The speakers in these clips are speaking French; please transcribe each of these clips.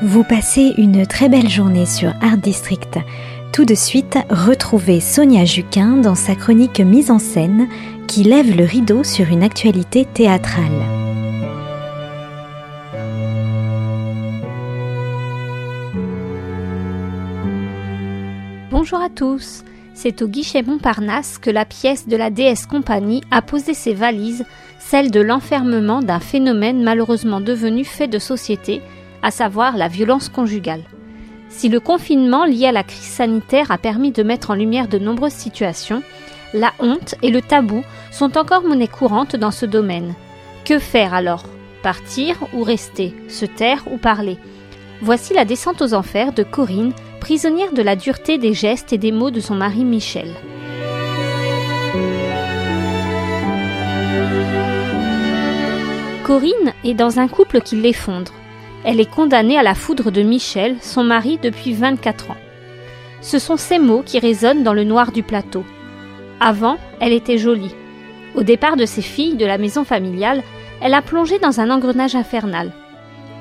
Vous passez une très belle journée sur Art District. Tout de suite, retrouvez Sonia Juquin dans sa chronique mise en scène qui lève le rideau sur une actualité théâtrale. Bonjour à tous. C'est au guichet Montparnasse que la pièce de la déesse Compagnie a posé ses valises, celle de l'enfermement d'un phénomène malheureusement devenu fait de société, à savoir la violence conjugale. Si le confinement lié à la crise sanitaire a permis de mettre en lumière de nombreuses situations, la honte et le tabou sont encore monnaie courante dans ce domaine. Que faire alors? Partir ou rester? Se taire ou parler? Voici la descente aux enfers de Corinne, prisonnière de la dureté des gestes et des mots de son mari Michel. Corinne est dans un couple qui l'effondre. Elle est condamnée à la foudre de Michel, son mari, depuis 24 ans. Ce sont ces mots qui résonnent dans le noir du plateau. Avant, elle était jolie. Au départ de ses filles de la maison familiale, elle a plongé dans un engrenage infernal.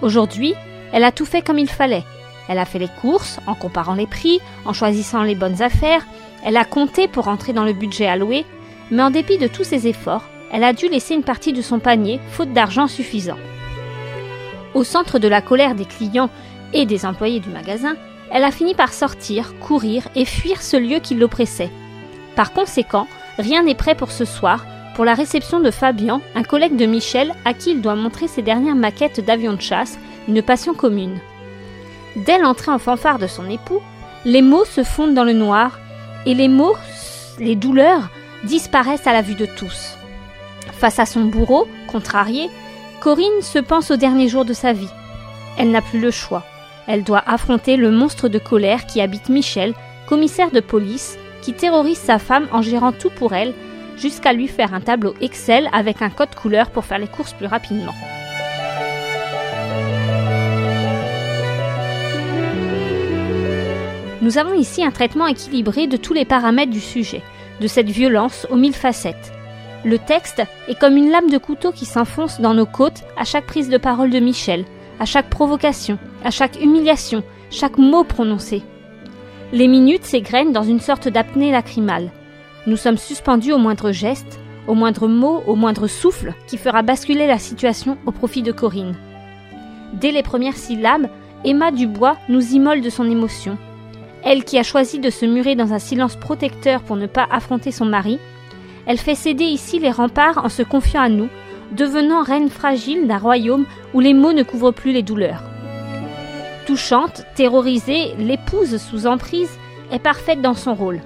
Aujourd'hui, elle a tout fait comme il fallait. Elle a fait les courses en comparant les prix, en choisissant les bonnes affaires, elle a compté pour entrer dans le budget alloué, mais en dépit de tous ses efforts, elle a dû laisser une partie de son panier faute d'argent suffisant. Au centre de la colère des clients et des employés du magasin, elle a fini par sortir, courir et fuir ce lieu qui l'oppressait. Par conséquent, rien n'est prêt pour ce soir, pour la réception de Fabian, un collègue de Michel à qui il doit montrer ses dernières maquettes d'avions de chasse, une passion commune. Dès l'entrée en fanfare de son époux, les mots se fondent dans le noir et les mots, les douleurs, disparaissent à la vue de tous. Face à son bourreau, contrarié, Corinne se pense au dernier jour de sa vie. Elle n'a plus le choix. Elle doit affronter le monstre de colère qui habite Michel, commissaire de police, qui terrorise sa femme en gérant tout pour elle, jusqu'à lui faire un tableau Excel avec un code couleur pour faire les courses plus rapidement. Nous avons ici un traitement équilibré de tous les paramètres du sujet, de cette violence aux mille facettes. Le texte est comme une lame de couteau qui s'enfonce dans nos côtes à chaque prise de parole de Michel, à chaque provocation, à chaque humiliation, chaque mot prononcé. Les minutes s'égrènent dans une sorte d'apnée lacrymale. Nous sommes suspendus au moindre geste, au moindre mot, au moindre souffle qui fera basculer la situation au profit de Corinne. Dès les premières syllabes, Emma Dubois nous immole de son émotion, elle qui a choisi de se murer dans un silence protecteur pour ne pas affronter son mari, elle fait céder ici les remparts en se confiant à nous, devenant reine fragile d'un royaume où les mots ne couvrent plus les douleurs. Touchante, terrorisée, l'épouse sous emprise est parfaite dans son rôle.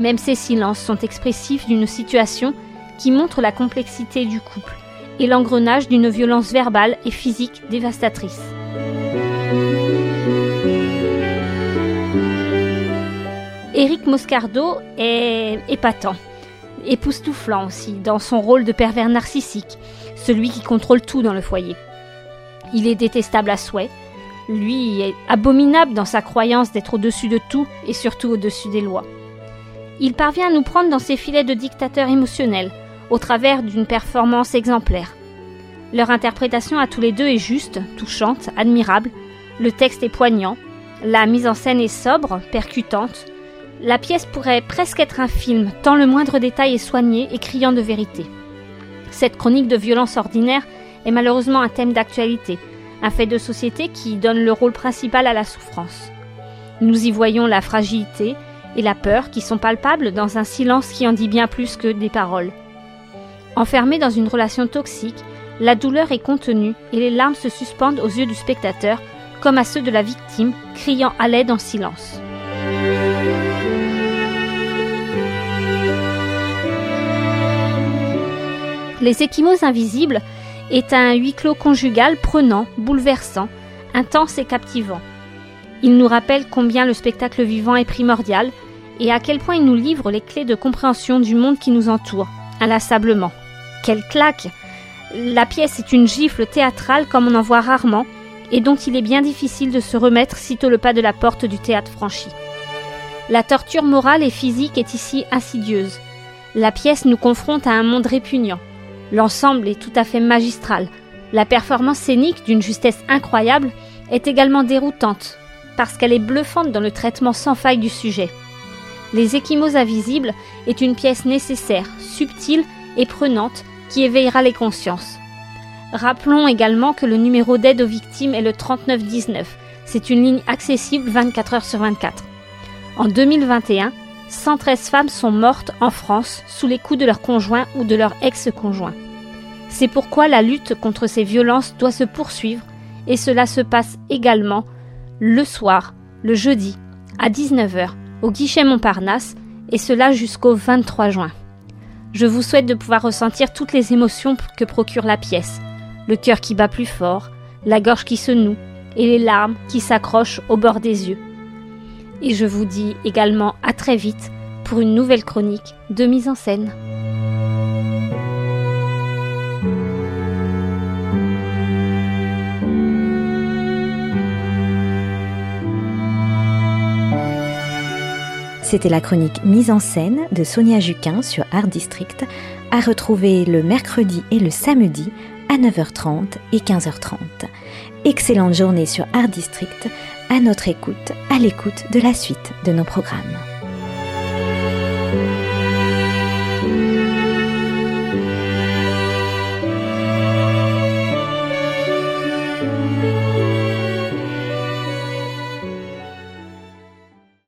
Même ses silences sont expressifs d'une situation qui montre la complexité du couple et l'engrenage d'une violence verbale et physique dévastatrice. Éric Moscardo est épatant, époustouflant aussi dans son rôle de pervers narcissique, celui qui contrôle tout dans le foyer. Il est détestable à souhait, lui est abominable dans sa croyance d'être au-dessus de tout et surtout au-dessus des lois. Il parvient à nous prendre dans ses filets de dictateur émotionnel, au travers d'une performance exemplaire. Leur interprétation à tous les deux est juste, touchante, admirable, le texte est poignant, la mise en scène est sobre, percutante, la pièce pourrait presque être un film, tant le moindre détail est soigné et criant de vérité. Cette chronique de violence ordinaire est malheureusement un thème d'actualité, un fait de société qui donne le rôle principal à la souffrance. Nous y voyons la fragilité et la peur qui sont palpables dans un silence qui en dit bien plus que des paroles. Enfermé dans une relation toxique, la douleur est contenue et les larmes se suspendent aux yeux du spectateur comme à ceux de la victime, criant à l'aide en silence. Les Échymos invisibles est un huis clos conjugal prenant, bouleversant, intense et captivant. Il nous rappelle combien le spectacle vivant est primordial et à quel point il nous livre les clés de compréhension du monde qui nous entoure, inlassablement. Quelle claque La pièce est une gifle théâtrale comme on en voit rarement et dont il est bien difficile de se remettre sitôt le pas de la porte du théâtre franchi. La torture morale et physique est ici insidieuse. La pièce nous confronte à un monde répugnant. L'ensemble est tout à fait magistral. La performance scénique d'une justesse incroyable est également déroutante parce qu'elle est bluffante dans le traitement sans faille du sujet. Les Échymoses invisibles est une pièce nécessaire, subtile et prenante qui éveillera les consciences. Rappelons également que le numéro d'aide aux victimes est le 3919. C'est une ligne accessible 24 heures sur 24. En 2021, 113 femmes sont mortes en France sous les coups de leur conjoint ou de leur ex-conjoint. C'est pourquoi la lutte contre ces violences doit se poursuivre et cela se passe également le soir, le jeudi, à 19h, au guichet Montparnasse, et cela jusqu'au 23 juin. Je vous souhaite de pouvoir ressentir toutes les émotions que procure la pièce, le cœur qui bat plus fort, la gorge qui se noue, et les larmes qui s'accrochent au bord des yeux. Et je vous dis également à très vite pour une nouvelle chronique de mise en scène. C'était la chronique mise en scène de Sonia Juquin sur Art District, à retrouver le mercredi et le samedi à 9h30 et 15h30. Excellente journée sur Art District, à notre écoute, à l'écoute de la suite de nos programmes.